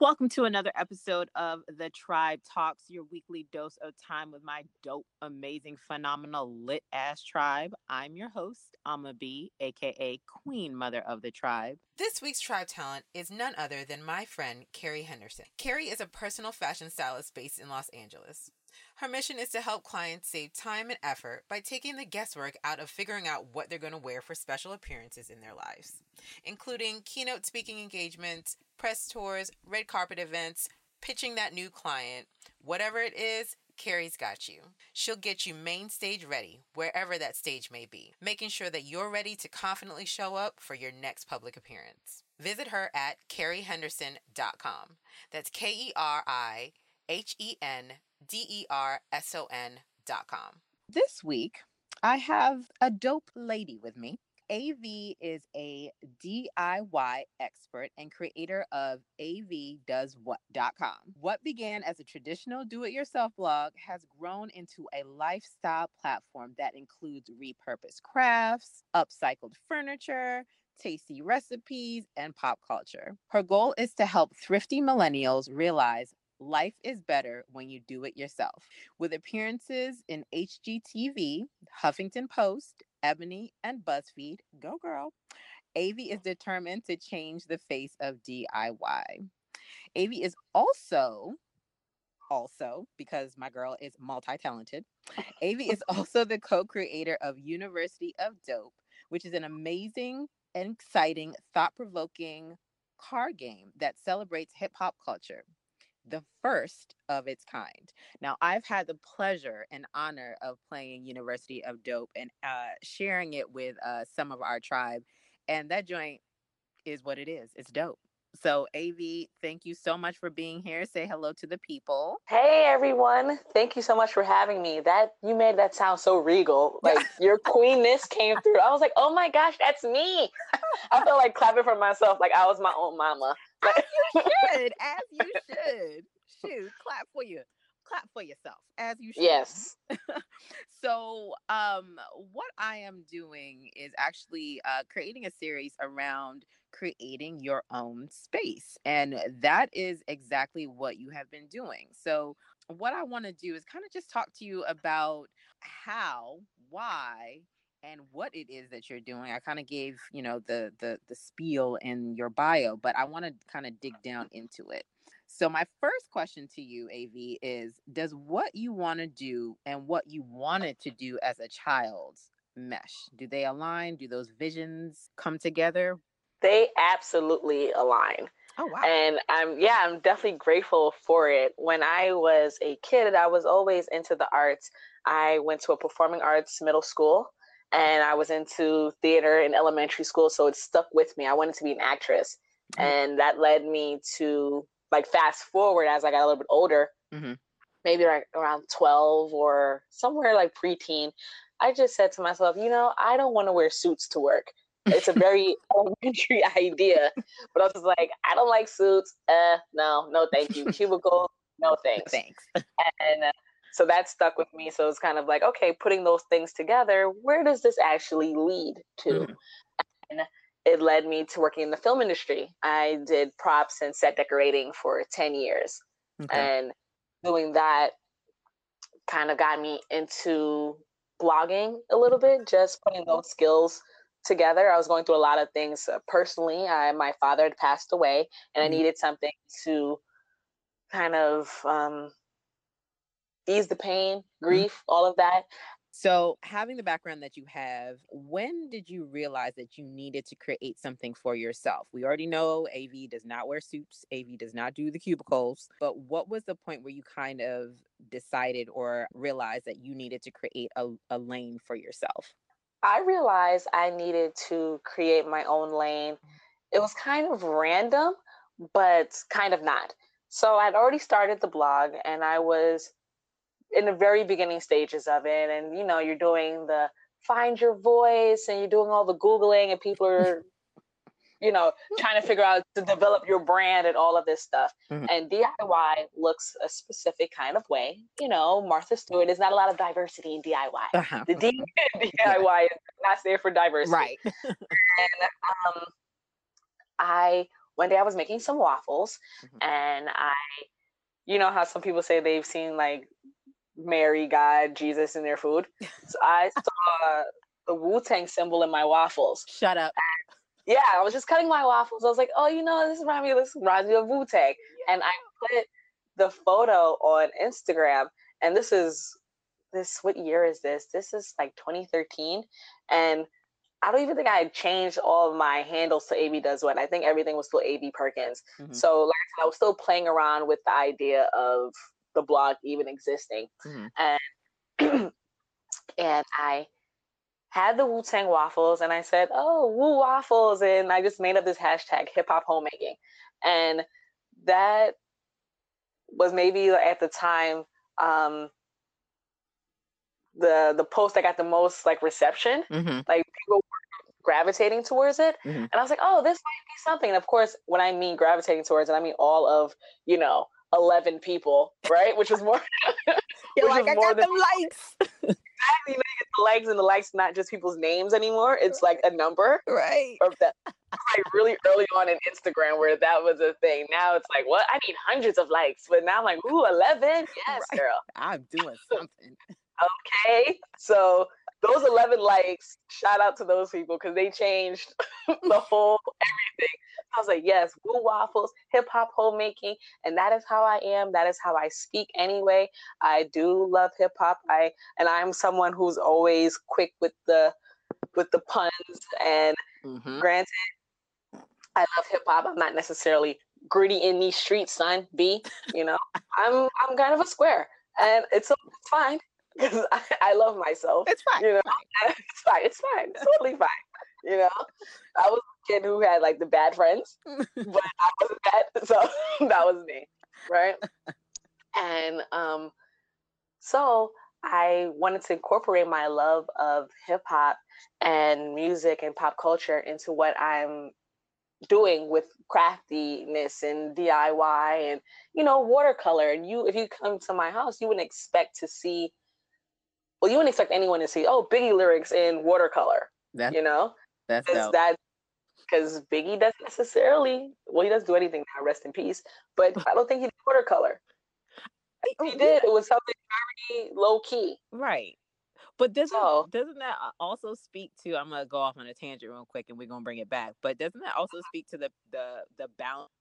Welcome to another episode of The Tribe Talks, your weekly dose of time with my dope, amazing, phenomenal, lit ass tribe. I'm your host, Ama B, aka Queen Mother of the Tribe. This week's tribe talent is none other than my friend Keri Henderson. Keri is a personal fashion stylist based in Los Angeles. Her mission is to help clients save time and effort by taking the guesswork out of figuring out what they're going to wear for special appearances in their lives, including keynote speaking engagements, press tours, red carpet events, pitching that new client. Whatever it is, Keri's got you. She'll get you main stage ready, wherever that stage may be, making sure that you're ready to confidently show up for your next public appearance. Visit her at kerihenderson.com. That's K E R I H E N D E R S O N dot com. This week, I have a dope lady with me. AV is a DIY expert and creator of avdoeswhat.com. What began as a traditional do it yourself blog has grown into a lifestyle platform that includes repurposed crafts, upcycled furniture, tasty recipes, and pop culture. Her goal is to help thrifty millennials realize Life is better when you do it yourself. With appearances in HGTV, Huffington Post, Ebony, and BuzzFeed, go girl. AV is determined to change the face of DIY. AV is also also because my girl is multi-talented. AV is also the co-creator of University of Dope, which is an amazing and exciting, thought-provoking card game that celebrates hip hop culture the first of its kind. Now, I've had the pleasure and honor of playing University of Dope and uh, sharing it with uh, some of our tribe, and that joint is what it is. It's dope. So, AV, thank you so much for being here. Say hello to the people. Hey, everyone. Thank you so much for having me. That you made that sound so regal. Like your queenness came through. I was like, oh my gosh, that's me. I felt like clapping for myself, like I was my own mama. As you should, as you should. Shoot, clap for you. Clap for yourself, as you should. Yes. so, um, what I am doing is actually uh, creating a series around creating your own space, and that is exactly what you have been doing. So, what I want to do is kind of just talk to you about how, why, and what it is that you're doing. I kind of gave, you know, the the the spiel in your bio, but I want to kind of dig down into it. So my first question to you, AV, is does what you want to do and what you wanted to do as a child mesh? Do they align? Do those visions come together? They absolutely align. Oh wow. And I'm yeah, I'm definitely grateful for it. When I was a kid, I was always into the arts. I went to a performing arts middle school and I was into theater in elementary school, so it stuck with me. I wanted to be an actress, mm-hmm. and that led me to like fast forward as I got a little bit older, mm-hmm. maybe like around twelve or somewhere like preteen. I just said to myself, you know, I don't want to wear suits to work. It's a very elementary idea, but I was like, I don't like suits. Uh, no, no, thank you. Cubicle, no thanks. Thanks. And uh, so that stuck with me. So it's kind of like, okay, putting those things together, where does this actually lead to? Mm-hmm. And it led me to working in the film industry. I did props and set decorating for 10 years. Okay. And doing that kind of got me into blogging a little bit, just putting those skills together. I was going through a lot of things uh, personally. I, my father had passed away, and mm-hmm. I needed something to kind of um, ease the pain, mm-hmm. grief, all of that. So, having the background that you have, when did you realize that you needed to create something for yourself? We already know AV does not wear suits, AV does not do the cubicles, but what was the point where you kind of decided or realized that you needed to create a, a lane for yourself? I realized I needed to create my own lane. It was kind of random, but kind of not. So, I'd already started the blog and I was in the very beginning stages of it and you know you're doing the find your voice and you're doing all the googling and people are you know trying to figure out to develop your brand and all of this stuff mm-hmm. and diy looks a specific kind of way you know martha stewart there's not a lot of diversity in diy uh-huh. the D- diy is not there for diversity right and um, i one day I was making some waffles Mhm. and I, you know how some people say they've seen like Mary, God, Jesus in their food. So I saw the Wu Tang symbol in my waffles. Shut up. Yeah, I was just cutting my waffles. I was like, oh, you know, this reminds me, this reminds me of Wu Tang. And I put the photo on Instagram. And this is this what year is this? This is like 2013. And I don't even think I had changed all of my handles to AV Does What. I think everything was still AV Perkins. Mhm. So like I was still playing around with the idea of the blog even existing. Mhm. And and I had the Wu Tang waffles and I said, Oh, Wu waffles. And I just made up this hashtag hip hop homemaking. And that was maybe at the time um the the post that got the most like reception Mhm. like people were gravitating towards it Mhm. and i was like oh this might be something and of course when i mean gravitating towards it i mean all of you know 11 people right which is more You're like, I got than- them likes. you know, you get the likes and the likes not just people's names anymore it's like a number right. of that like really early on in instagram where that was a thing now it's like what i need hundreds of likes but now i'm like ooh 11 yes Right. girl I'm doing something. okay so those 11 likes shout out to those people because they changed the whole everything. I was like yes Wu waffles hip-hop homemaking and that is how i am that is how i speak anyway. I do love hip-hop i and i'm someone who's always quick with the with the puns and Mhm. granted i love hip-hop i'm not necessarily gritty in these streets son b you know? I'm i'm kind of a square and it's, it's fine because I, I love myself It's fine. you know, fine. it's fine. It's fine. It's totally fine. You know, I was a kid who had like the bad friends, but I wasn't that, so that was me, right? And um, so I wanted to incorporate my love of hip hop and music and pop culture into what I'm doing with craftiness and DIY and you know watercolor. And you, if you come to my house, you wouldn't expect to see. Well, you wouldn't expect anyone to see, oh, Biggie lyrics in watercolor, That's you know? that's Because that, because Biggie doesn't necessarily, well, he doesn't do anything now, rest in peace, but I don't think he did watercolor. If Oh, he yeah. did, it was something very low key. Right. But doesn't So- doesn't that uh, also speak to I'm gonna go off on a tangent real quick and we're gonna bring it back. But doesn't that also speak to the the the balance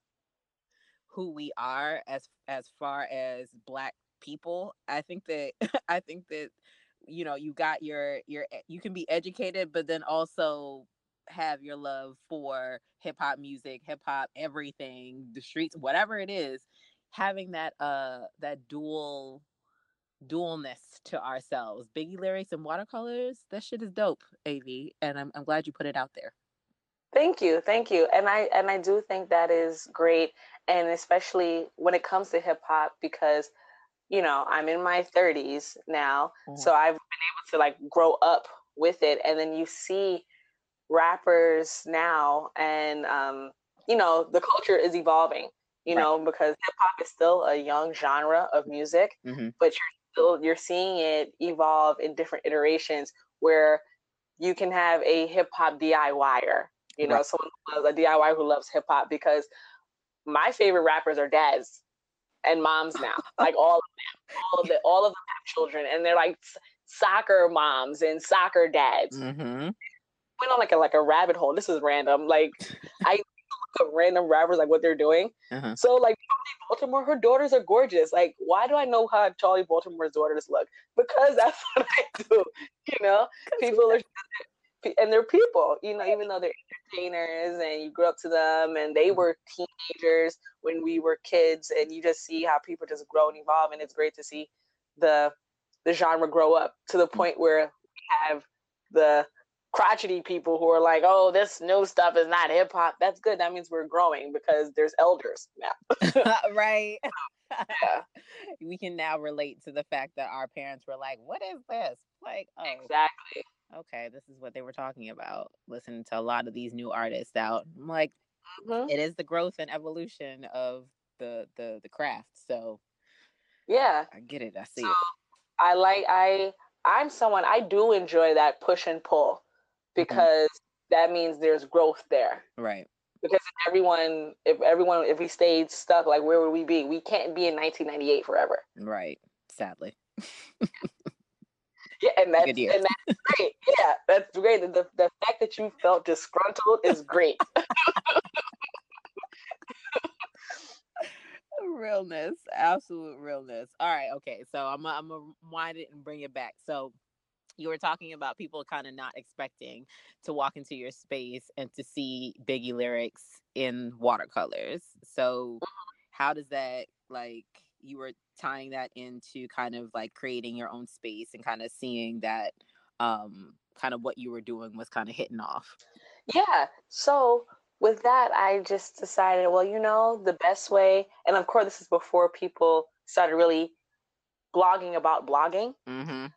who we are as as far as black people? I think that I think that you know you got your your you can be educated but then also have your love for hip hop music, hip hop everything, the streets, whatever it is, having that uh that dual dualness to ourselves. Biggie lyrics and watercolors, that shit is dope, AV. And I'm, I'm glad you put it out there. Thank you, thank you, and I and I do think that is great, and especially when it comes to hip hop because, you know, I'm in my 30s now, Mhm. so I've been able to like grow up with it, and then you see rappers now, and um, you know, the culture is evolving, you Right. know, because hip hop is still a young genre of music, Mhm. but you're still you're seeing it evolve in different iterations where you can have a hip hop DIYer, you know, Right. someone who loves a DIY who loves hip hop because my favorite rappers are dads and moms now. like all of them. All of the all of them have children and they're like s- soccer moms and soccer dads. Mm-hmm. Went on like a like a rabbit hole. This is random. Like I look up random rappers like what they're doing. Uh-huh. So like Charli Baltimore, her daughters are gorgeous. Like, why do I know how Charli Baltimore's daughters look? Because that's what I do. You know, people are and they're people. You know, even though they're entertainers and you grew up to them and they mm-hmm. were teenagers when we were kids, and you just see how people just grow and evolve, and it's great to see the the genre grow up to the mm-hmm. point where we have the crotchety people who are like, oh, this new stuff is not hip hop. That's good. That means we're growing because there's elders now. right. Yeah. We can now relate to the fact that our parents were like, what is this? Like, oh, Exactly. Okay, this is what they were talking about. Listening to a lot of these new artists out. I'm like, Mhm. it is the growth and evolution of the the the craft. So Yeah. I get it. I see it. I like I I'm someone I do enjoy that push and pull because that means there's growth there. Right. because if everyone if everyone if we stayed stuck like where would we be we can't be in 1998 forever Right. Sadly. yeah and that's, Good and that's great. Yeah that's great. The, the, the fact that you felt disgruntled is great. Realness absolute realness. All right okay so i'm gonna I'm gonna wind it and bring it back. So you were talking about people kind of not expecting to walk into your space and to see biggie lyrics in watercolors. So mm-hmm. how does that like you were tying that into kind of like creating your own space and kind of seeing that um kind of what you were doing was kind of hitting off Yeah. So with that, I just decided, well, you know, the best way, and of course, this is before people started really blogging about blogging. mm-hmm.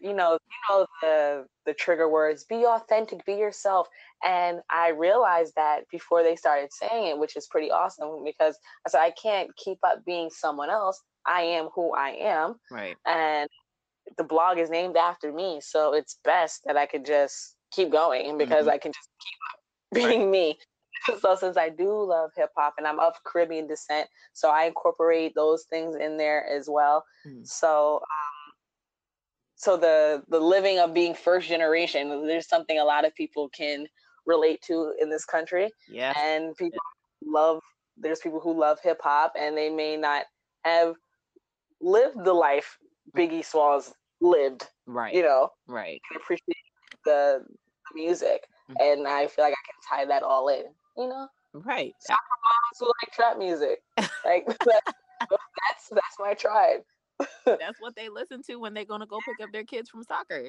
You know, you know the the trigger words: be authentic, be yourself. And I realized that before they started saying it, which is pretty awesome because I said I can't keep up being someone else. I am who I am, right and the blog is named after me, so it's best that I could just keep going because Mhm. I can just keep up being me. So since I do love hip hop and I'm of Caribbean descent, so I incorporate those things in there as well. Mm. So um, so the the living of being first generation, there's something a lot of people can relate to in this country yeah and people love there's people who love hip hop and they may not have lived the life Biggie Smalls lived, right you know, right appreciate the, the music. Mhm. And I feel like I can tie that all in, you know? right Moms who like trap music. Like that's that's my tribe. That's what they listen to when they're gonna go pick up their kids from soccer.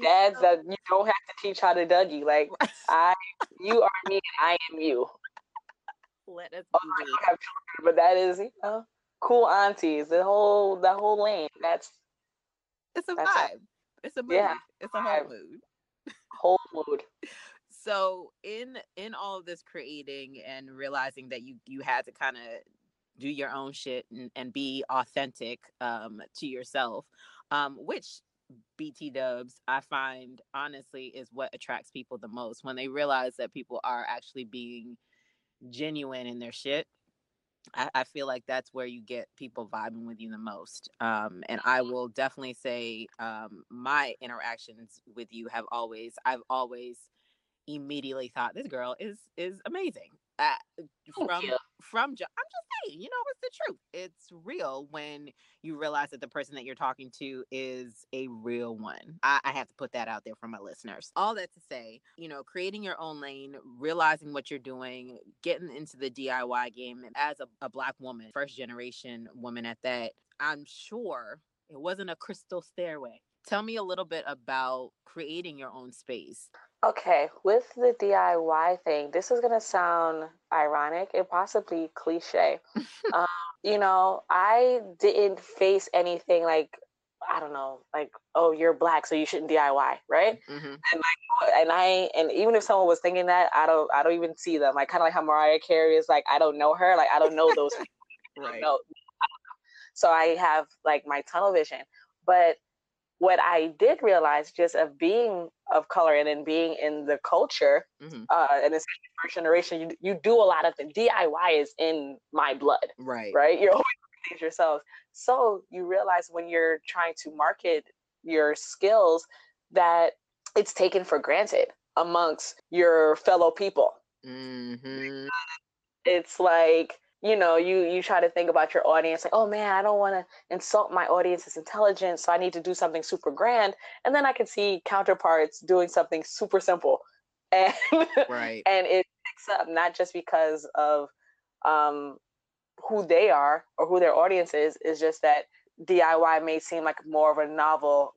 Dads that you don't have to teach how to Dougie. Like I you are me and I am you. Let us Oh, be children, but that is, you know, cool aunties, the whole that whole lane. That's It's a that's it. vibe. It's a mood. Yeah, It's a whole mood. whole mood. So in in all of this creating and realizing that you you had to kind of do your own shit and, and be authentic um to yourself, um, which BT dubs I find honestly is what attracts people the most when they realize that people are actually being genuine in their shit. I, I feel like that's where you get people vibing with you the most. Um, and I will definitely say um, my interactions with you have always, I've always immediately thought this girl is is amazing. Uh, from you. From I'm just saying, you know, it's the truth. It's real when you realize that the person that you're talking to is a real one. I, I have to put that out there for my listeners. All that to say, you know, creating your own lane, realizing what you're doing, getting into the DIY game, as a, a black woman, first generation woman at that, I'm sure it wasn't a crystal stairway. Tell me a little bit about creating your own space. Okay, with the DIY thing, this is gonna sound ironic and possibly cliche. um, you know, I didn't face anything like I don't know, like oh you're black, so you shouldn't DIY, right? Mhm. And I and even if someone was thinking that, I don't I don't even see them. Like kind of like how Mariah Carey is like I don't know her, like I don't know those people. I Right. know. So I have like my tunnel vision. But what I did realize just of being of color and then being in the culture, Mhm. uh, and especially first generation, you, you do a lot of the DIY is in my blood, Right. right? You're always doing things yourself. So you realize when you're trying to market your skills that it's taken for granted amongst your fellow people hmm it's like you know you you try to think about your audience like oh man i don't want to insult my audience's intelligence so i need to do something super grand and then i can see counterparts doing something super simple and Right. and it picks up not just because of um who they are or who their audience is is just that diy may seem like more of a novel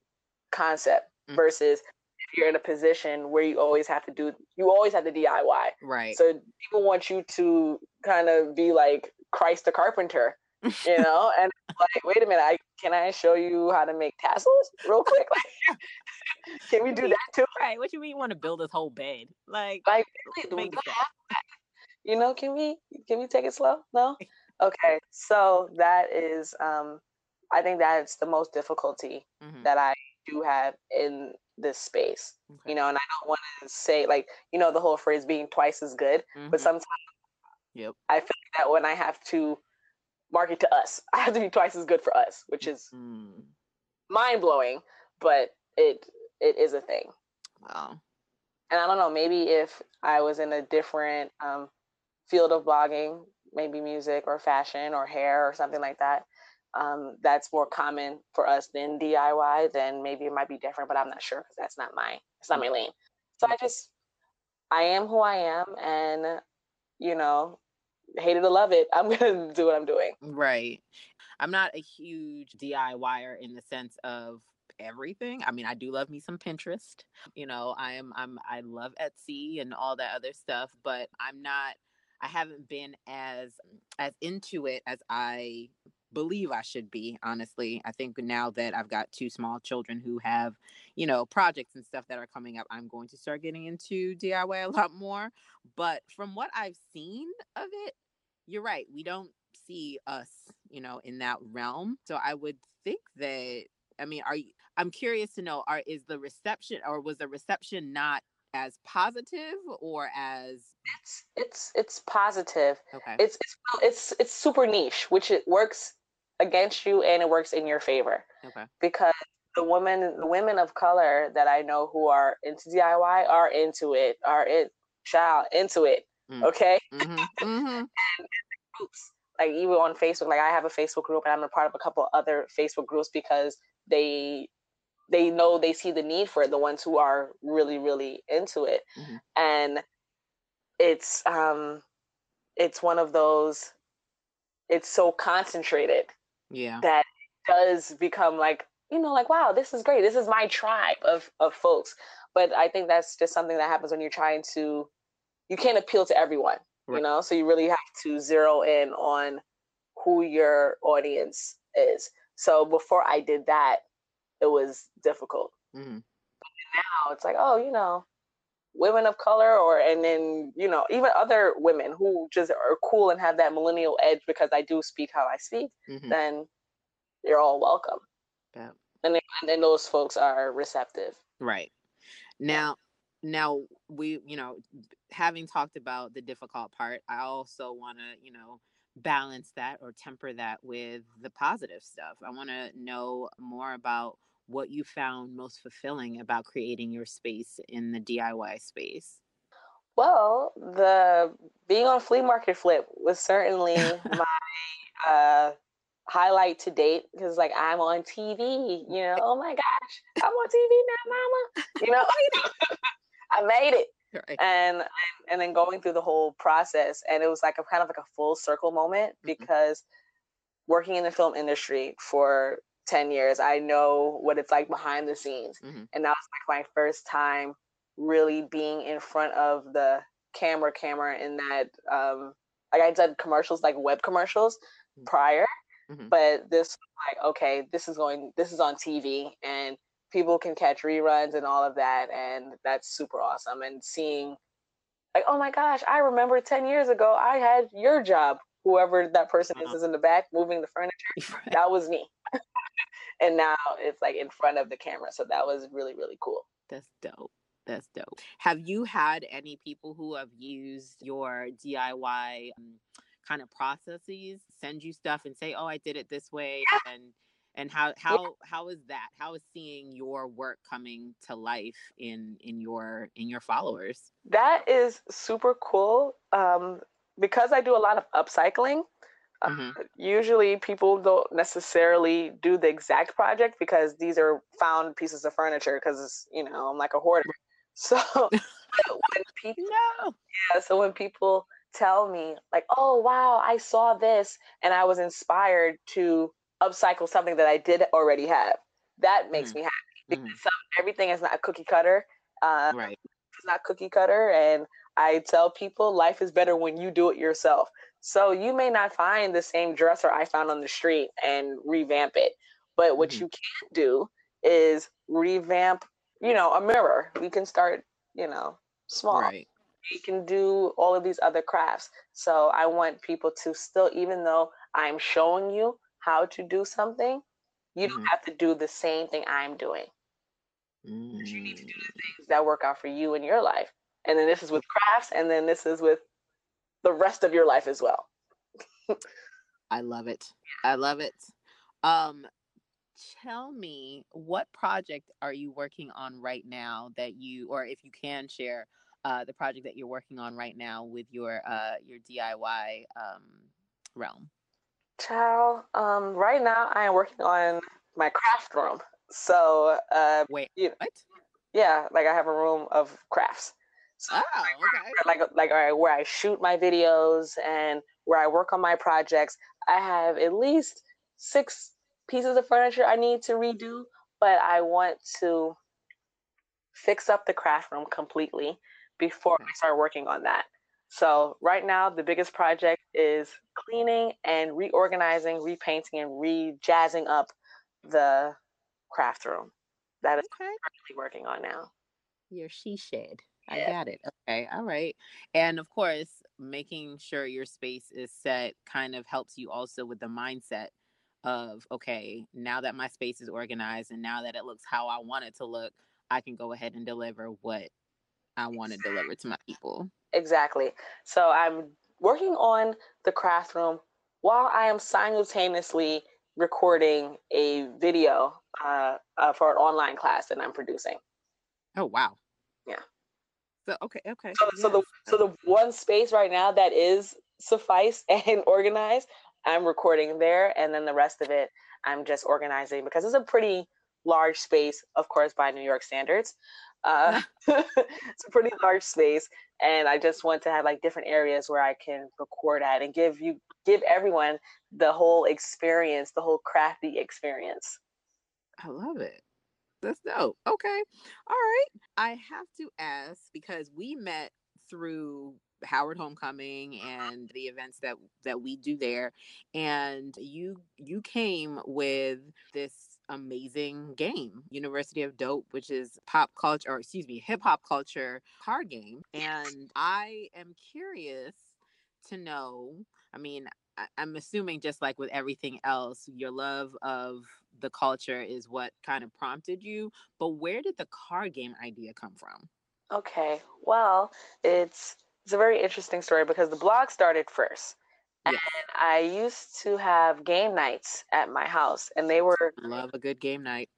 concept Mhm. versus you're in a position where you always have to do you always have to diy Right. so people want you to kind of be like Christ the carpenter, you know, and like, wait a minute, I can I show you how to make tassels real quick? Like, can we do that too? right. What do you mean you want to build this whole bed? Like, Like, really, do we Make it have that? You know, can we can we take it slow? No? Okay. So that is um I think that's the most difficulty mhm. that I do have in this space. Okay. You know, and I don't want to say like, you know, the whole phrase being twice as good, but Mhm. sometimes Yep. I feel like that when I have to market to us, I have to be twice as good for us, which is Mm. mind blowing, but it it is a thing. Wow. And I don't know, maybe if I was in a different um, field of blogging, maybe music or fashion or hair or something like that, um, that's more common for us than DIY, then maybe it might be different, but I'm not sure because that's not my it's not my lane. So I just I am who I am and you know, hate it or love it, I'm gonna do what I'm doing. Right. I'm not a huge DIYer in the sense of everything. I mean, I do love me some Pinterest. You know, I am I'm I love Etsy and all that other stuff, but I'm not I haven't been as as into it as I believe I should be, honestly. I think now that I've got two small children who have, you know, projects and stuff that are coming up, I'm going to start getting into DIY a lot more. But from what I've seen of it, you're right. We don't see us, you know, in that realm. So I would think that I mean, are you I'm curious to know are is the reception or was the reception not as positive or as It's it's it's positive. okay. It's it's it's it's super niche, which it works against you and it works in your favor. okay. because the women the women of color that I know who are into DIY are into it, are it child into it. Mm. Okay. hmm hmm Groups. Like even on Facebook, like I have a Facebook group and I'm a part of a couple other Facebook groups because they they know they see the need for it, the ones who are really, really into it. Mhm. And it's um it's one of those it's so concentrated Yeah. that does become like you know like wow this is great. This is my tribe of of folks. But i think that's just something that happens when you're trying to you can't appeal to everyone you know? So you really have to zero in on who your audience is. So before i did that it was difficult. Hmm now it's like oh you know women of color or and then you know even other women who just are cool and have that millennial edge because i do speak how i speak hmm then you're all welcome Yeah. and then, and then those folks are receptive Right. Now, now we, you know, having talked about the difficult part, I also want to, you know, balance that or temper that with the positive stuff. I want to know more about what you found most fulfilling about creating your space in the DIY space. well the being on flea market flip was certainly my uh highlight to date because like i'm on tv you know oh my gosh i'm on tv now mama you know i made it Right. and and then going through the whole process and it was like a kind of like a full circle moment Mhm. because working in the film industry for 10 years i know what it's like behind the scenes Mhm. and that was like my first time really being in front of the camera camera in that um like i did commercials like web commercials Mhm. prior Mhm. but this like okay this is going this is on tv and people can catch reruns and all of that and that's super awesome and seeing like oh my gosh i remember 10 years ago i had your job whoever that person is Uh-huh. is in the back moving the furniture Right. that was me and now it's like in front of the camera so that was really really cool That's dope. That's dope. Have you had any people who have used your DIY um, kind of processes send you stuff and say, "Oh, I did it this way," and and how how how is that? How is seeing your work coming to life in in your in your followers? that is super cool um, because i do a lot of upcycling uh, Mhm. usually people don't necessarily do the exact project because these are found pieces of furniture because you know i'm like a hoarder so when people No. yeah, so when people tell me like oh wow i saw this and i was inspired to upcycle something that i did already have that makes Mhm. me happy because Mhm. some, everything is not cookie cutter uh, Right. it's not cookie cutter and i tell people life is better when you do it yourself so you may not find the same dresser i found on the street and revamp it but what Mhm. you can do is revamp you know a mirror we can start you know small Right. you can do all of these other crafts so i want people to still even though i'm showing you how to do something you don't Mhm. have to do the same thing i'm doing Mm. You need to do the things that work out for you in your life. And then this is with crafts, and then this is with the rest of your life as well. I love it. I love it. Um, tell me what project are you working on right now that you, or if you can share, uh, the project that you're working on right now with your uh, your DIY um, realm. Child, um, right now I am working on my craft room. So, uh, wait, you, what? Yeah, like I have a room of crafts. So, oh, okay. Like, like, all right, where I shoot my videos and where I work on my projects. I have at least six pieces of furniture I need to redo, but I want to fix up the craft room completely before okay. I start working on that. So right now, the biggest project is cleaning and reorganizing, repainting, and re-jazzing up the craft room. That is okay. currently working on now. Your she shed. I yeah. got it. Okay. All right. And of course, making sure your space is set kind of helps you also with the mindset of, okay, now that my space is organized and now that it looks how I want it to look, I can go ahead and deliver what I want to deliver to my people. Exactly. So I'm working on the craft room while I am simultaneously recording a video uh, uh, for an online class that I'm producing. Oh wow! Yeah. So okay, okay. So, so the so the one space right now that is suffice and organized, I'm recording there, and then the rest of it I'm just organizing because it's a pretty large space, of course, by New York standards. Uh, it's a pretty large space, and I just want to have like different areas where I can record at and give you give everyone the whole experience, the whole crafty experience. I love it. That's dope. Okay. All right. I have to ask because we met through Howard Homecoming and the events that that we do there and you you came with this amazing game, University of Dope, which is pop culture, or excuse me, hip hop culture card game. And I am curious to know. I mean, I'm assuming just like with everything else, your love of the culture is what kind of prompted you. But where did the card game idea come from? Okay, well, it's it's a very interesting story because the blog started first. And I used to have game nights at my house, and they were love a good game night.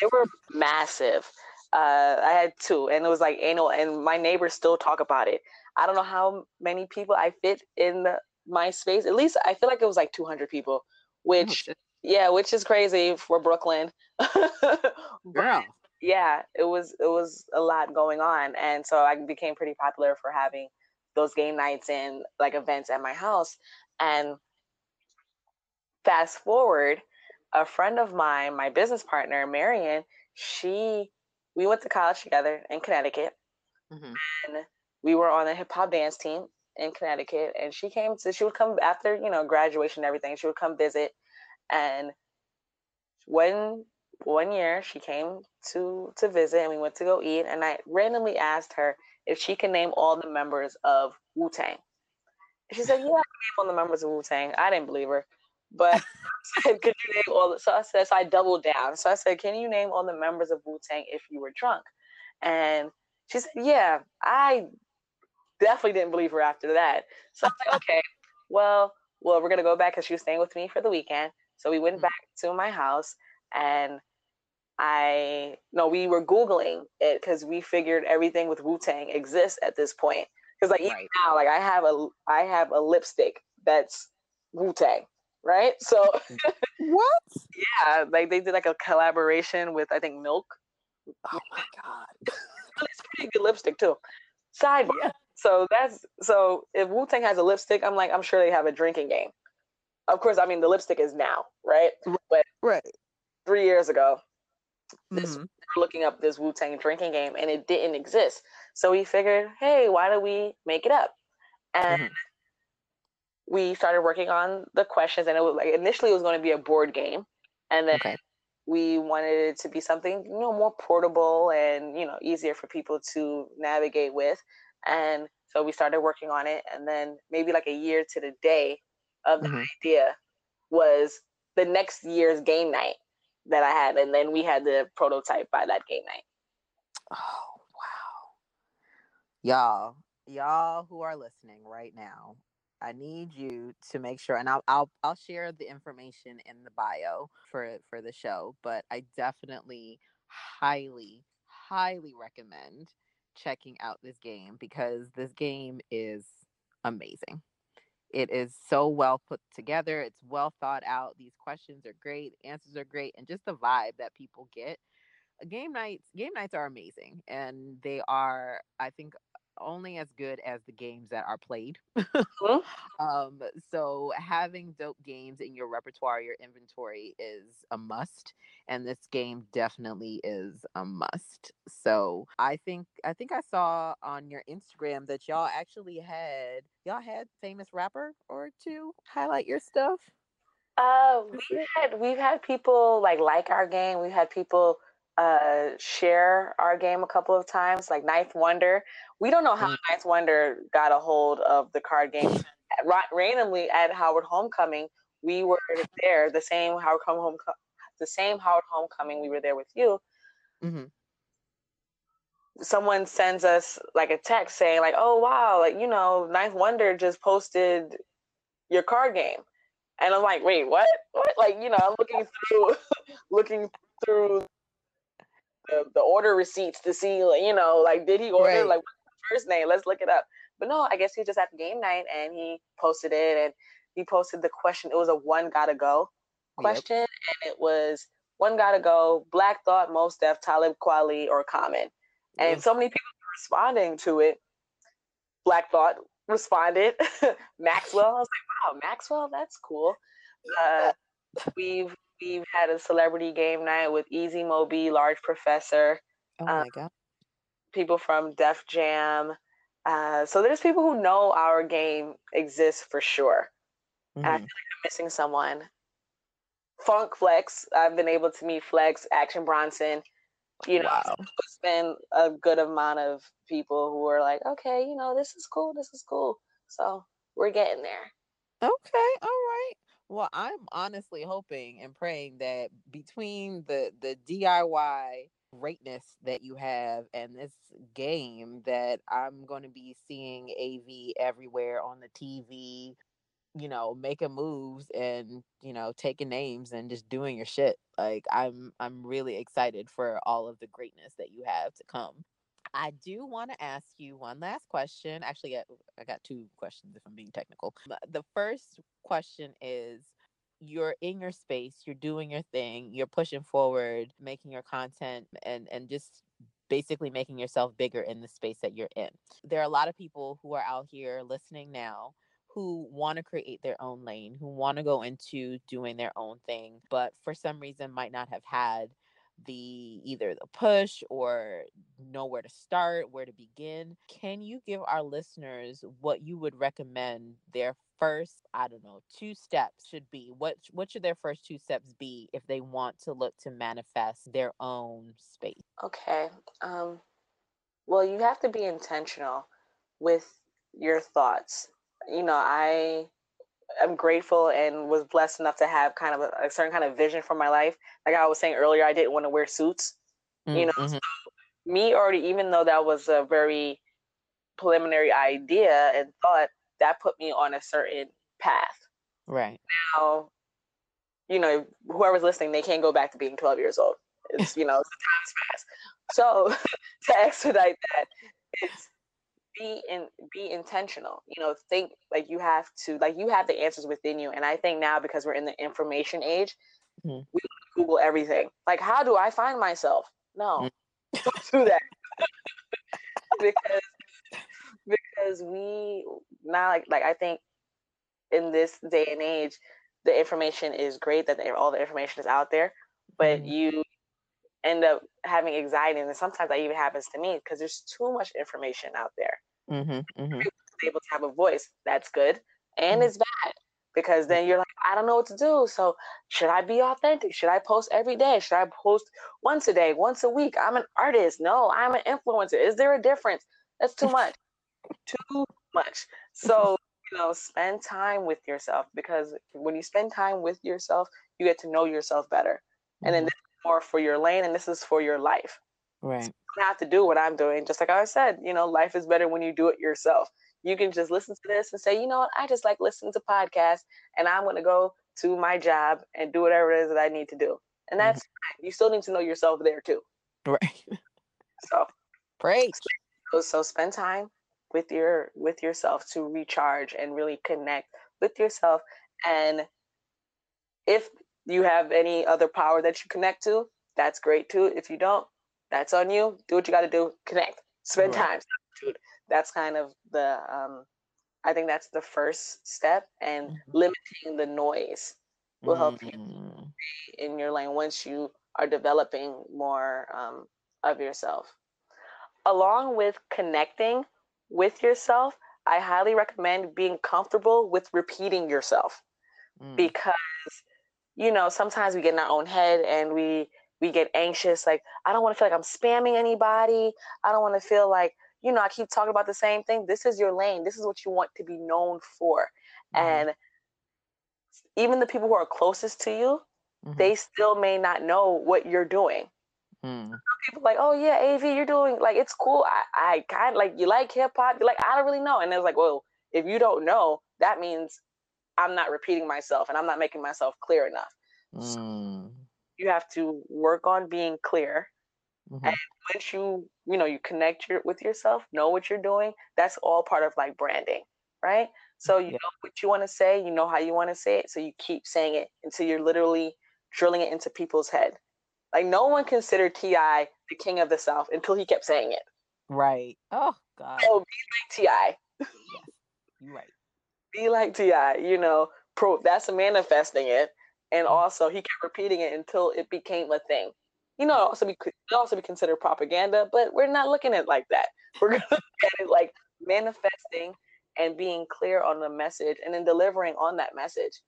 They were massive. Uh, I had two, and it was like annual. And my neighbors still talk about it. I don't know how many people I fit in the, my space. At least I feel like it was like 200 people, which oh, yeah, which is crazy for Brooklyn. Girl. Yeah, it was it was a lot going on, and so I became pretty popular for having those game nights and like events at my house. And fast forward, a friend of mine, my business partner, Marion, she, we went to college together in Connecticut. Mm-hmm. And we were on a hip hop dance team in Connecticut. And she came to, she would come after, you know, graduation and everything, she would come visit. And when one year she came to to visit and we went to go eat and I randomly asked her if she can name all the members of Wu Tang. She said, "Yeah, I can name all the members of Wu Tang." I didn't believe her, but I said, "Could you name all?" The-? So I said, so I doubled down. So I said, "Can you name all the members of Wu Tang if you were drunk?" And she said, "Yeah." I definitely didn't believe her after that. So I was like, "Okay, well, well, we're gonna go back because she was staying with me for the weekend." So we went mm. back to my house and I no, we were googling it because we figured everything with Wu Tang exists at this point. Because like even now, like I have a I have a lipstick that's Wu Tang, right? So what? yeah, like they did like a collaboration with I think Milk. Oh my god, it's pretty good lipstick too. Sidebar. Yeah. So that's so if Wu Tang has a lipstick, I'm like I'm sure they have a drinking game. Of course, I mean the lipstick is now, right? But right three years ago, this mm-hmm. looking up this Wu Tang drinking game and it didn't exist. So we figured, hey, why don't we make it up? And mm-hmm. we started working on the questions and it was like initially it was going to be a board game. And then okay. we wanted it to be something, you know, more portable and, you know, easier for people to navigate with. And so we started working on it and then maybe like a year to the day of the mm-hmm. idea was the next year's game night that I had, and then we had the prototype by that game night. Oh wow. Y'all, y'all who are listening right now, I need you to make sure, and I'll I'll I'll share the information in the bio for for the show. But I definitely highly highly recommend checking out this game because this game is amazing. It is so well put together. It's well thought out. These questions are great, answers are great, and just the vibe that people get. Game nights, game nights are amazing, and they are, I think, only as good as the games that are played. Mhm. um, so having dope games in your repertoire, your inventory is a must, and this game definitely is a must. So I think I think I saw on your Instagram that y'all actually had y'all had famous rapper or two highlight your stuff. Uh, we've had we've had people like like our game. We've had people uh share our game a couple of times, like Ninth Wonder. We don't know how Mm. Ninth Wonder got a hold of the card game. Randomly at Howard Homecoming, we were there. The same Howard Home, home the same Howard Homecoming. We were there with you. Mhm. Someone sends us like a text saying like, "Oh wow, like you know, Ninth Wonder just posted your card game," and I'm like, "Wait, what? What?" Like you know, I'm looking through, looking through the, the order receipts to see, like, you know, like did he order Right. like what's the first name? Let's look it up. But no, I guess he just the game night and he posted it and he posted the question. It was a one gotta go Yep. question, and it was one gotta go. Black Thought, Mos Def, Talib Kweli, or Common. And so many people were responding to it. Black Thought responded. Maxwell, I was like, wow, Maxwell, that's cool. Uh, we've we've had a celebrity game night with Easy Mo Bee, Large Professor, Oh uh, my god. people from Def Jam. Uh, so there's people who know our game exists for sure. And I feel like I'm missing someone. Funk Flex, I've been able to meet Flex, Action Bronson. You know, wow. it's been a good amount of people who are like, okay, you know, this is cool, this is cool. So we're getting there. Okay, all right. Well, I'm honestly hoping and praying that between the the DIY greatness that you have and this game that I'm going to be seeing AV everywhere on the TV, you know, making moves and, you know, taking names and just doing your shit. Like I'm I'm really excited for all of the greatness that you have to come. I do want to ask you one last question. Actually, I got two questions if I'm being technical. The first question is you're in your space, you're doing your thing, you're pushing forward, making your content and and just basically making yourself bigger in the space that you're in. There are a lot of people who are out here listening now who want to create their own lane, who want to go into doing their own thing, but for some reason might not have had the either the push or know where to start, where to begin. Can you give our listeners what you would recommend their first, I don't know, two steps should be? What what should their first two steps be if they want to look to manifest their own space? Okay. Um, well, you have to be intentional with your thoughts. You know, I am grateful and was blessed enough to have kind of a, a certain kind of vision for my life. Like I was saying earlier, I didn't want to wear suits. You know, Mhm. me already, even though that was a very preliminary idea and thought, that put me on a certain path. right. Now, you know, whoever's listening, they can't go back to being 12 years old. It's, you know, the times pass. So to expedite that, it's be in be intentional. You know, think like you have to like you have the answers within you. And I think now because we're in the information age, Mhm. we Google everything. Like, how do I find myself? No, don't do that. because because we now like like I think in this day and age, the information is great that all the information is out there, but Mhm. you end up having anxiety, and sometimes that even happens to me because there's too much information out there. Mm-hmm, Mhm. Able to have a voice, that's good, and Mm. it's bad because then you're like, I don't know what to do. So should I be authentic? Should I post every day? Should I post once a day, once a week? I'm an artist. No, I'm an influencer. Is there a difference? That's too much. too much. So, you know, spend time with yourself because when you spend time with yourself, you get to know yourself better. And then Mhm. this is more for your lane and this is for your life. Right. So you don't have to do what I'm doing. Just like I said, you know, life is better when you do it yourself. You can just listen to this and say, you know what, I just like listening to podcasts and I'm gonna go to my job and do whatever it is that I need to do. And that's mm-hmm. fine. You still need to know yourself there too. Right. So great. So, so spend time with your with yourself to recharge and really connect with yourself and if you have any other power that you connect to that's great too if you don't that's on you do what you got to do connect spend right. time that's kind of the um i think that's the first step and mm-hmm. limiting the noise will help mm-hmm. you in your lane once you are developing more um, of yourself along with connecting with yourself, I highly recommend being comfortable with repeating yourself mm. because you know sometimes we get in our own head and we we get anxious like I don't want to feel like I'm spamming anybody. I don't want to feel like you know I keep talking about the same thing. This is your lane. This is what you want to be known for. Mm. And even the people who are closest to you, mm-hmm. they still may not know what you're doing. Mm. People like, oh yeah, AV, you're doing like it's cool. I, I kind of like you like hip hop. Like I don't really know. And it's like, well, if you don't know, that means I'm not repeating myself and I'm not making myself clear enough. Mm. So you have to work on being clear. Mm-hmm. And once you, you know, you connect your, with yourself, know what you're doing, that's all part of like branding, right? So you yeah. know what you want to say, you know how you want to say it, so you keep saying it until you're literally drilling it into people's head. Like no one considered T.I. the king of the South until he kept saying it. Right. Oh God. Oh, be like T.I. yes, you're right. Be like T.I. You know, pro. That's manifesting it, and mm-hmm. also he kept repeating it until it became a thing. You know, also be also be considered propaganda, but we're not looking at it like that. We're gonna look at it like manifesting and being clear on the message, and then delivering on that message.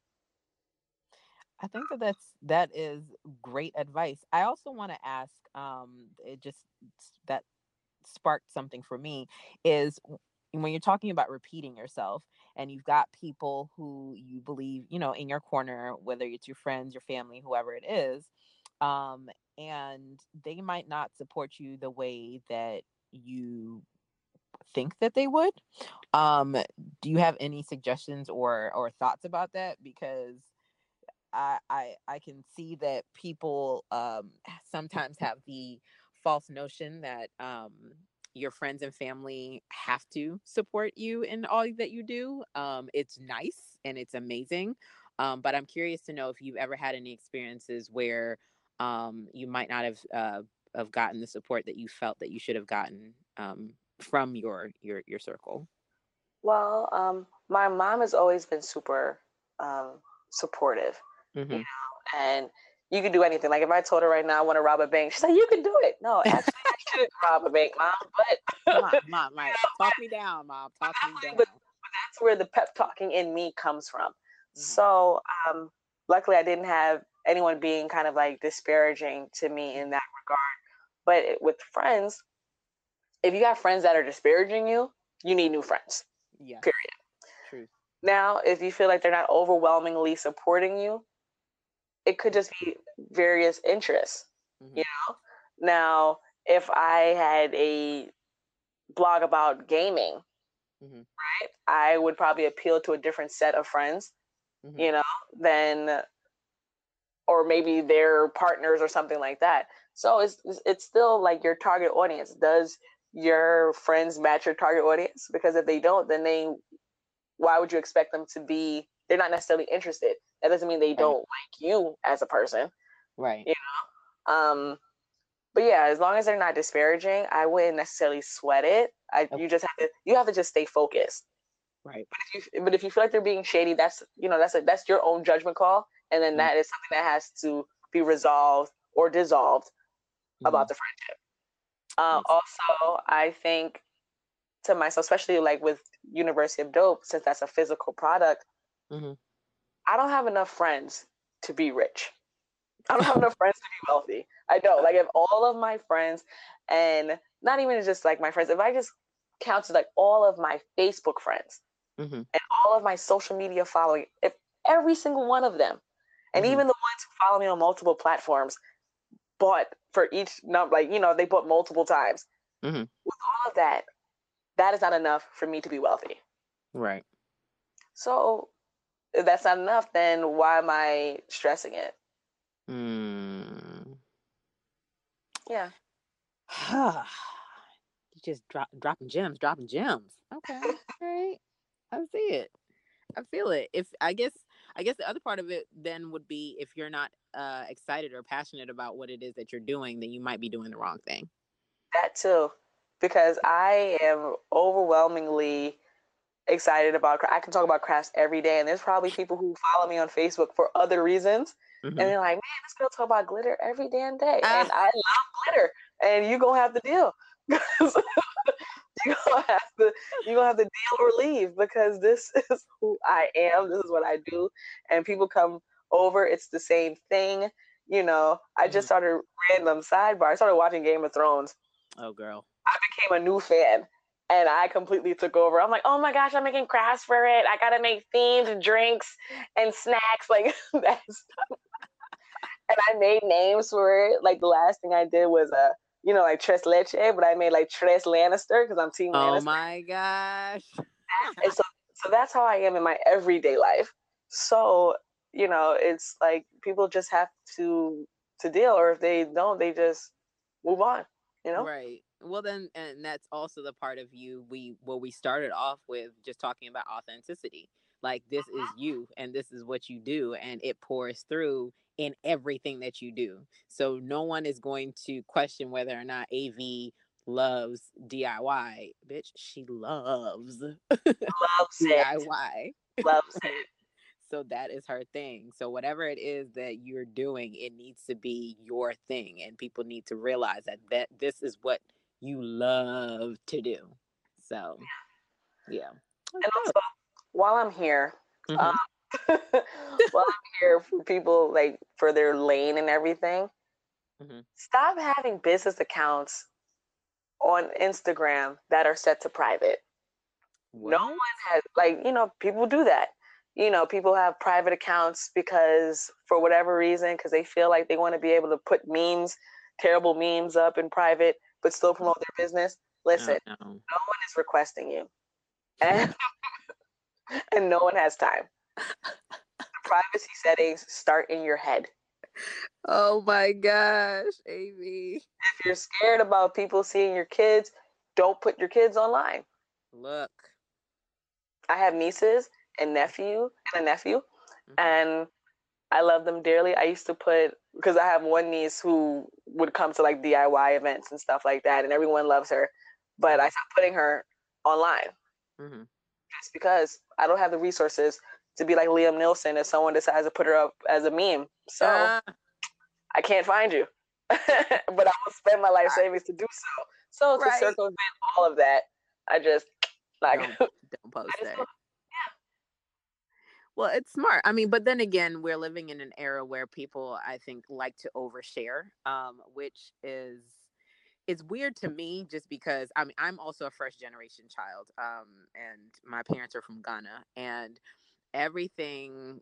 I think that that's that is great advice. I also want to ask um it just that sparked something for me is when you're talking about repeating yourself and you've got people who you believe, you know, in your corner, whether it's your friends, your family, whoever it is, um and they might not support you the way that you think that they would. Um do you have any suggestions or or thoughts about that because I, I I can see that people um, sometimes have the false notion that um, your friends and family have to support you in all that you do. Um, it's nice and it's amazing, um, but I'm curious to know if you've ever had any experiences where um, you might not have uh, have gotten the support that you felt that you should have gotten um, from your your your circle. Well, my mom has always been super supportive mm-hmm. you know, and you can do anything. Like if I told her right now I want to rob a bank, she's like, "You can do it." No, actually, I should rob a bank, mom. But mom, mom, right. talk me down, mom. Talk me down. But, but, that's where the pep talking in me comes from. Mm-hmm. So, um, luckily, I didn't have anyone being kind of like disparaging to me in that regard. But with friends, if you got friends that are disparaging you, you need new friends. Yeah. Period. True. Now, if you feel like they're not overwhelmingly supporting you, it could just be various interests mm-hmm. you know now if i had a blog about gaming mm-hmm. right i would probably appeal to a different set of friends mm-hmm. you know than or maybe their partners or something like that so it's it's still like your target audience does your friends match your target audience because if they don't then they why would you expect them to be they're not necessarily interested that doesn't mean they right. don't like you as a person. Right. You know? Um, but yeah, as long as they're not disparaging, I wouldn't necessarily sweat it. I okay. you just have to you have to just stay focused. Right. But if you but if you feel like they're being shady, that's you know, that's a that's your own judgment call. And then mm-hmm. that is something that has to be resolved or dissolved mm-hmm. about the friendship. Um, also, I think to myself, especially like with University of Dope, since that's a physical product, mm-hmm. I don't have enough friends to be rich. I don't have enough friends to be wealthy. I don't. Like if all of my friends and not even just like my friends, if I just counted like all of my Facebook friends mm-hmm. and all of my social media following, if every single one of them, and mm-hmm. even the ones who follow me on multiple platforms, bought for each number. Like you know, they bought multiple times. Mm-hmm. With all of that, that is not enough for me to be wealthy. Right. So if that's not enough, then why am I stressing it? Mm. Yeah. you just drop dropping gems, dropping gems. Okay. right. I see it. I feel it. If I guess I guess the other part of it then would be if you're not uh, excited or passionate about what it is that you're doing, then you might be doing the wrong thing. That too, because I am overwhelmingly excited about. Craft. I can talk about crafts every day, and there's probably people who follow me on Facebook for other reasons, mm-hmm. and they're like, "Man, this girl talk about glitter every damn day," uh, and I love glitter, and you gonna have to deal. you gonna have to you gonna have to deal or leave because this is who I am. This is what I do, and people come over. It's the same thing. You know, I just mm-hmm. started random sidebar. I started watching Game of Thrones. Oh, girl! I became a new fan, and I completely took over. I'm like, oh my gosh, I'm making crafts for it. I gotta make themed drinks and snacks. Like that's and I made names for it. Like the last thing I did was a, uh, you know, like Tres Leche, but I made like Tres Lannister because I'm Team oh Lannister. Oh my gosh. and so so that's how I am in my everyday life. So, you know, it's like people just have to to deal or if they don't, they just move on, you know? Right well then and that's also the part of you we what we started off with just talking about authenticity. Like this is uh-huh. you and this is what you do and it pours through in everything that you do. So no one is going to question whether or not av loves diy bitch she loves loves diy loves it. So that is her thing. So whatever it is that you're doing, it needs to be your thing, and people need to realize that that this is what you love to do. So, yeah. And also, while I'm here, mm-hmm. um, while I'm here for people like for their lane and everything, mm-hmm. stop having business accounts on Instagram that are set to private. What? No one has like you know people do that. You know people have private accounts because for whatever reason because they feel like they want to be able to put memes, terrible memes up in private but still promote their business, listen, no, no. no one is requesting you. And, and no one has time. The privacy settings start in your head. Oh my gosh, Amy. If you're scared about people seeing your kids, don't put your kids online. Look. I have nieces and nephew and a nephew, mm-hmm. and I love them dearly. I used to put because I have one niece who would come to like DIY events and stuff like that, and everyone loves her. But I stopped putting her online mm-hmm. just because I don't have the resources to be like Liam Neeson if someone decides to put her up as a meme. So uh. I can't find you, but I will spend my life savings to do so. So right. to circumvent all of that, I just like don't, don't post that. Well, it's smart. I mean, but then again, we're living in an era where people, I think, like to overshare, um, which is it's weird to me just because I mean I'm also a first generation child, um, and my parents are from Ghana, and everything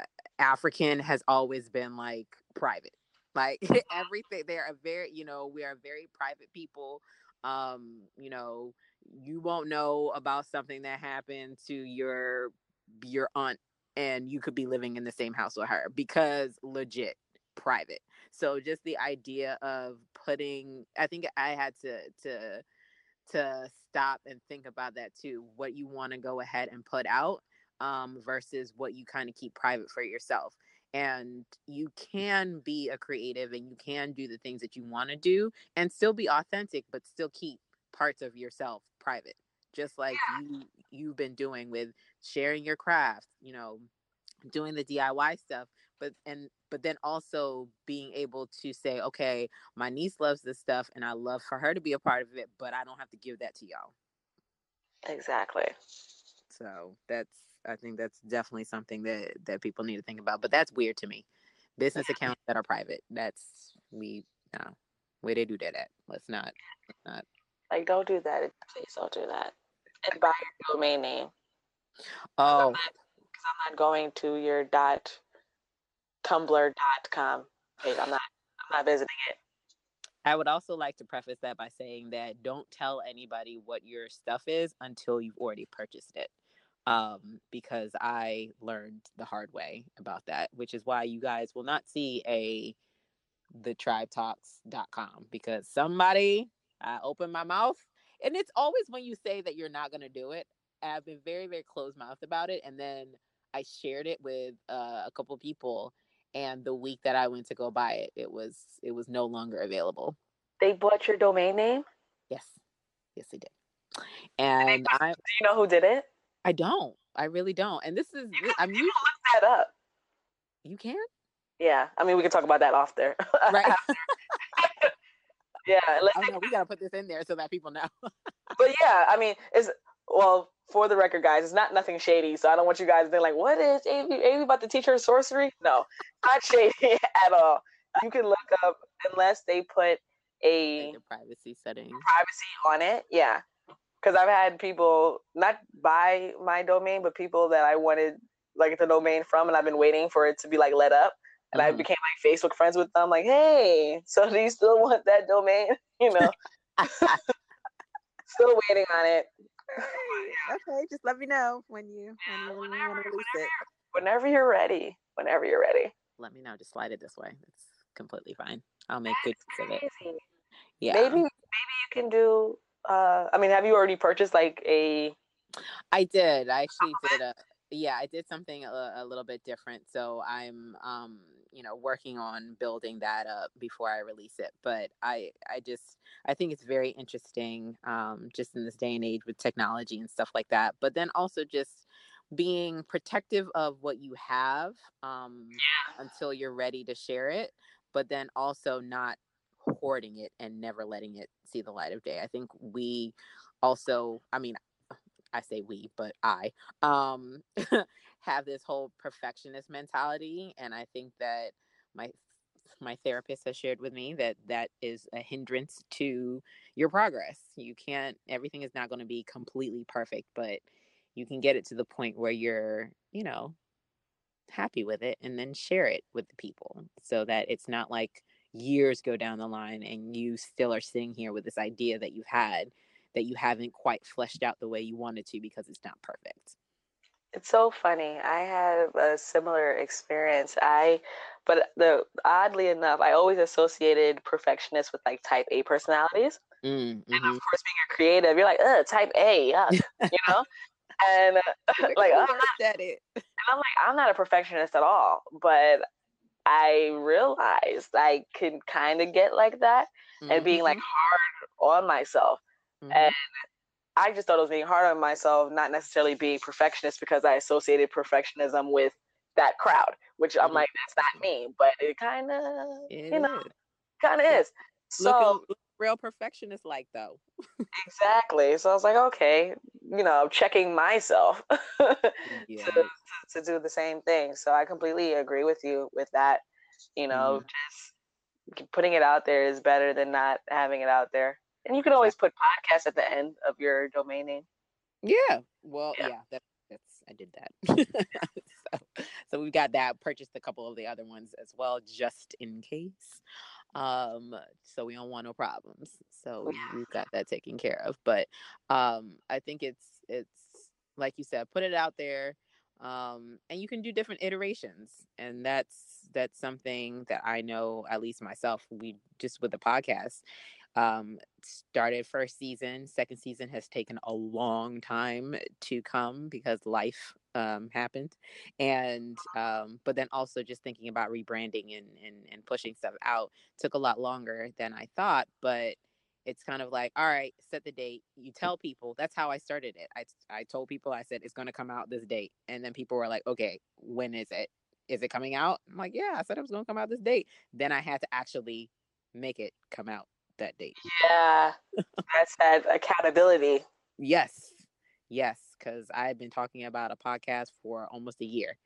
uh, African has always been like private. Like everything, they're a very, you know, we are very private people. Um, you know, you won't know about something that happened to your your aunt and you could be living in the same house with her because legit private. So just the idea of putting I think I had to to to stop and think about that too. What you want to go ahead and put out um, versus what you kind of keep private for yourself. And you can be a creative and you can do the things that you want to do and still be authentic, but still keep parts of yourself private just like yeah. you you've been doing with sharing your craft, you know, doing the DIY stuff, but and but then also being able to say, okay, my niece loves this stuff and I love for her to be a part of it, but I don't have to give that to y'all. Exactly. So that's I think that's definitely something that that people need to think about. But that's weird to me. Business accounts that are private. That's we no. Where they do that at? Let's not. Let's not. Like don't do that. Please don't do that and buy your domain name. Oh. I'm not, I'm not going to your dot tumblr dot com page. I'm not I'm not visiting it. I would also like to preface that by saying that don't tell anybody what your stuff is until you've already purchased it. Um, because I learned the hard way about that, which is why you guys will not see a the tribetalks.com because somebody I opened my mouth and it's always when you say that you're not going to do it. I've been very, very closed mouthed about it. And then I shared it with uh, a couple people and the week that I went to go buy it, it was it was no longer available. They bought your domain name. Yes, yes, they did. And I, do you know who did it? I don't. I really don't. And this is, you I mean, look that up. You can. Yeah, I mean, we can talk about that off there. Right. yeah. oh no, we gotta put this in there so that people know. but yeah, I mean, it's well, for the record, guys, it's not nothing shady. So I don't want you guys to be like, what is Amy, Amy about to teach her sorcery? No, not shady at all. You can look up unless they put a the privacy setting privacy on it. Yeah. Because I've had people not buy my domain, but people that I wanted like the domain from, and I've been waiting for it to be like let up. And mm-hmm. I became like Facebook friends with them. Like, hey, so do you still want that domain? You know, still waiting on it okay, just let me know when you when you want to release it. Whenever you're ready. Whenever you're ready. Let me know. Just slide it this way. It's completely fine. I'll make good use of it. Yeah. Maybe maybe you can do. Uh, I mean, have you already purchased like a? I did. I actually did a. Yeah, I did something a, a little bit different. So I'm um you know working on building that up before i release it but i i just i think it's very interesting um just in this day and age with technology and stuff like that but then also just being protective of what you have um yeah. until you're ready to share it but then also not hoarding it and never letting it see the light of day i think we also i mean I say we, but I um have this whole perfectionist mentality and I think that my my therapist has shared with me that that is a hindrance to your progress. You can't everything is not going to be completely perfect, but you can get it to the point where you're, you know, happy with it and then share it with the people so that it's not like years go down the line and you still are sitting here with this idea that you've had that you haven't quite fleshed out the way you wanted to because it's not perfect. It's so funny. I have a similar experience. I, but the oddly enough, I always associated perfectionists with like type A personalities. Mm, mm-hmm. And of mm-hmm. course, being a creative, you're like, uh, type A, yeah, you know. and uh, like, oh, I'm not, it. and I'm like, I'm not a perfectionist at all, but I realized I can kind of get like that, mm-hmm. and being like mm-hmm. hard on myself. Mm-hmm. And I just thought I was being hard on myself, not necessarily being perfectionist because I associated perfectionism with that crowd, which I'm mm-hmm. like, that's not me, but it kind of, you know, kind of is. So Looking real perfectionist like though. exactly. So I was like, okay, you know, checking myself yeah. to, to do the same thing. So I completely agree with you with that. You know, mm-hmm. just putting it out there is better than not having it out there. And you can always put podcast at the end of your domain name. Yeah. Well, yeah, yeah that, that's I did that. so, so we've got that. Purchased a couple of the other ones as well, just in case. Um, so we don't want no problems. So we've got that taken care of. But um, I think it's it's like you said, put it out there. Um, and you can do different iterations and that's that's something that i know at least myself we just with the podcast um, started first season second season has taken a long time to come because life um, happened. And um, but then also just thinking about rebranding and, and and pushing stuff out took a lot longer than i thought but it's kind of like all right set the date. You tell people. That's how i started it. I, I told people i said it's going to come out this date. And then people were like okay when is it? Is it coming out? I'm like yeah i said it was going to come out this date. Then i had to actually make it come out that date. Yeah, that's that accountability. Yes, yes, because I've been talking about a podcast for almost a year,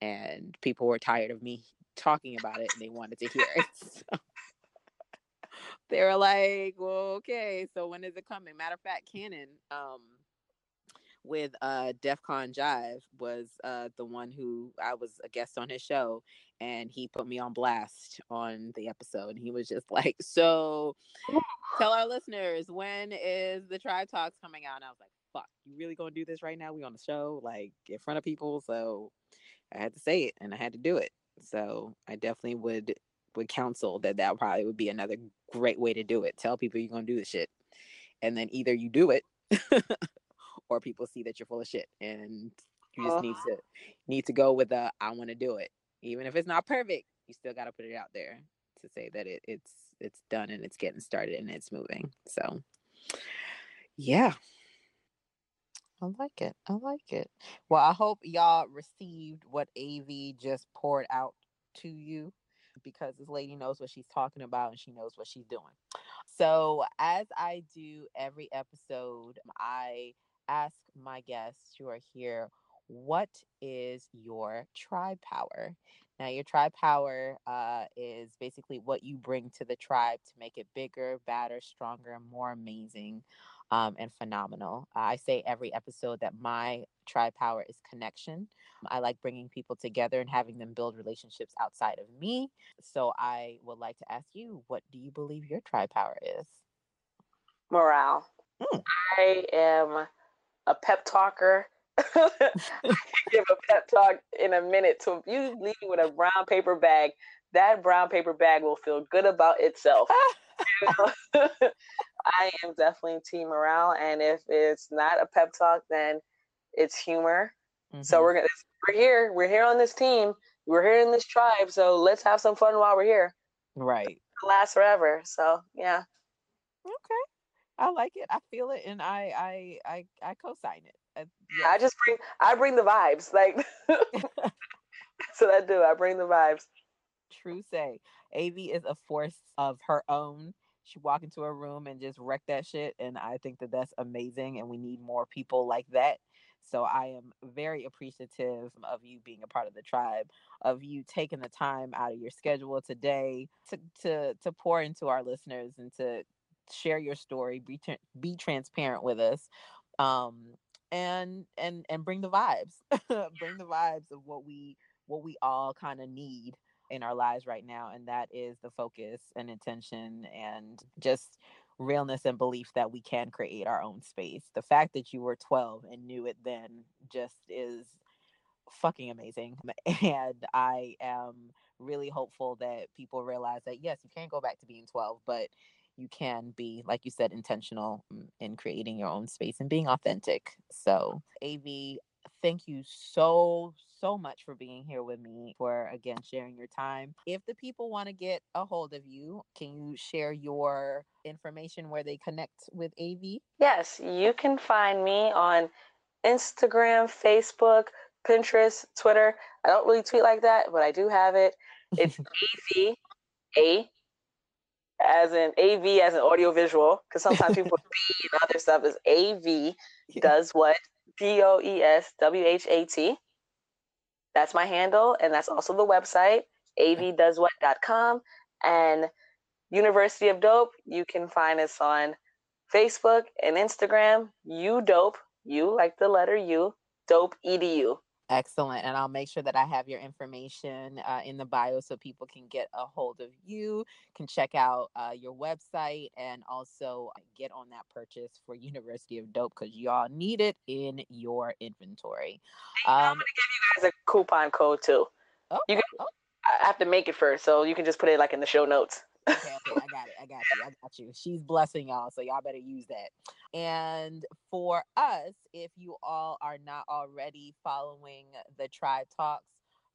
and people were tired of me talking about it, and they wanted to hear it. So they were like, "Well, okay, so when is it coming?" Matter of fact, Canon, um, with uh DEF CON Jive was uh the one who I was a guest on his show and he put me on blast on the episode and he was just like, So tell our listeners when is the tribe talks coming out? And I was like, fuck, you really gonna do this right now? We on the show, like in front of people. So I had to say it and I had to do it. So I definitely would would counsel that that probably would be another great way to do it. Tell people you're gonna do the shit, and then either you do it, or people see that you're full of shit, and you just uh, need to need to go with the I want to do it, even if it's not perfect. You still got to put it out there to say that it, it's it's done and it's getting started and it's moving. So, yeah. I like it. I like it. Well, I hope y'all received what AV just poured out to you because this lady knows what she's talking about and she knows what she's doing. So, as I do every episode, I ask my guests who are here, what is your tribe power? Now, your tribe power uh, is basically what you bring to the tribe to make it bigger, badder, stronger, more amazing um, and phenomenal. I say every episode that my tribe power is connection. I like bringing people together and having them build relationships outside of me. So I would like to ask you, what do you believe your tribe power is? Morale. Mm. I am a pep talker. I can give a pep talk in a minute. So if you leave with a brown paper bag, that brown paper bag will feel good about itself. I am definitely team morale, and if it's not a pep talk, then it's humor. Mm-hmm. So we're gonna we're here. We're here on this team. We're here in this tribe. So let's have some fun while we're here. Right. It'll last forever. So yeah. Okay. I like it. I feel it, and I I I I co-sign it. Uh, yeah. I just bring I bring the vibes. Like so I do. I bring the vibes. True say. AV is a force of her own she walk into a room and just wreck that shit and i think that that's amazing and we need more people like that so i am very appreciative of you being a part of the tribe of you taking the time out of your schedule today to to to pour into our listeners and to share your story be be transparent with us um and and and bring the vibes bring the vibes of what we what we all kind of need in our lives right now and that is the focus and intention and just realness and belief that we can create our own space. The fact that you were 12 and knew it then just is fucking amazing and i am really hopeful that people realize that yes you can't go back to being 12 but you can be like you said intentional in creating your own space and being authentic. So av thank you so so much for being here with me for again sharing your time. If the people want to get a hold of you can you share your information where they connect with av yes you can find me on instagram facebook pinterest twitter. I don't really tweet like that but i do have it. It's av a as in AV as an audio visual, because sometimes people B and other stuff is AV does what D O E S W H A T. That's my handle, and that's also the website, avdoeswhat.com. And University of Dope, you can find us on Facebook and Instagram, you dope, you like the letter U, dope edu. Excellent. And I'll make sure that I have your information uh, in the bio so people can get a hold of you, can check out uh, your website, and also get on that purchase for University of Dope because y'all need it in your inventory. Um, I'm going to give you guys a coupon code too. Oh, you can, oh. I have to make it first, so you can just put it like in the show notes okay, okay, I got it. I got you. I got you. She's blessing y'all, so y'all better use that. And for us, if you all are not already following the Tribe Talks,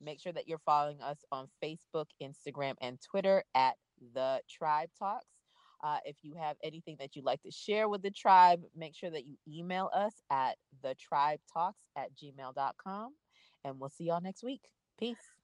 make sure that you're following us on Facebook, Instagram, and Twitter at the Tribe Talks. Uh, if you have anything that you'd like to share with the tribe, make sure that you email us at the tribe talks at gmail.com. And we'll see y'all next week. Peace.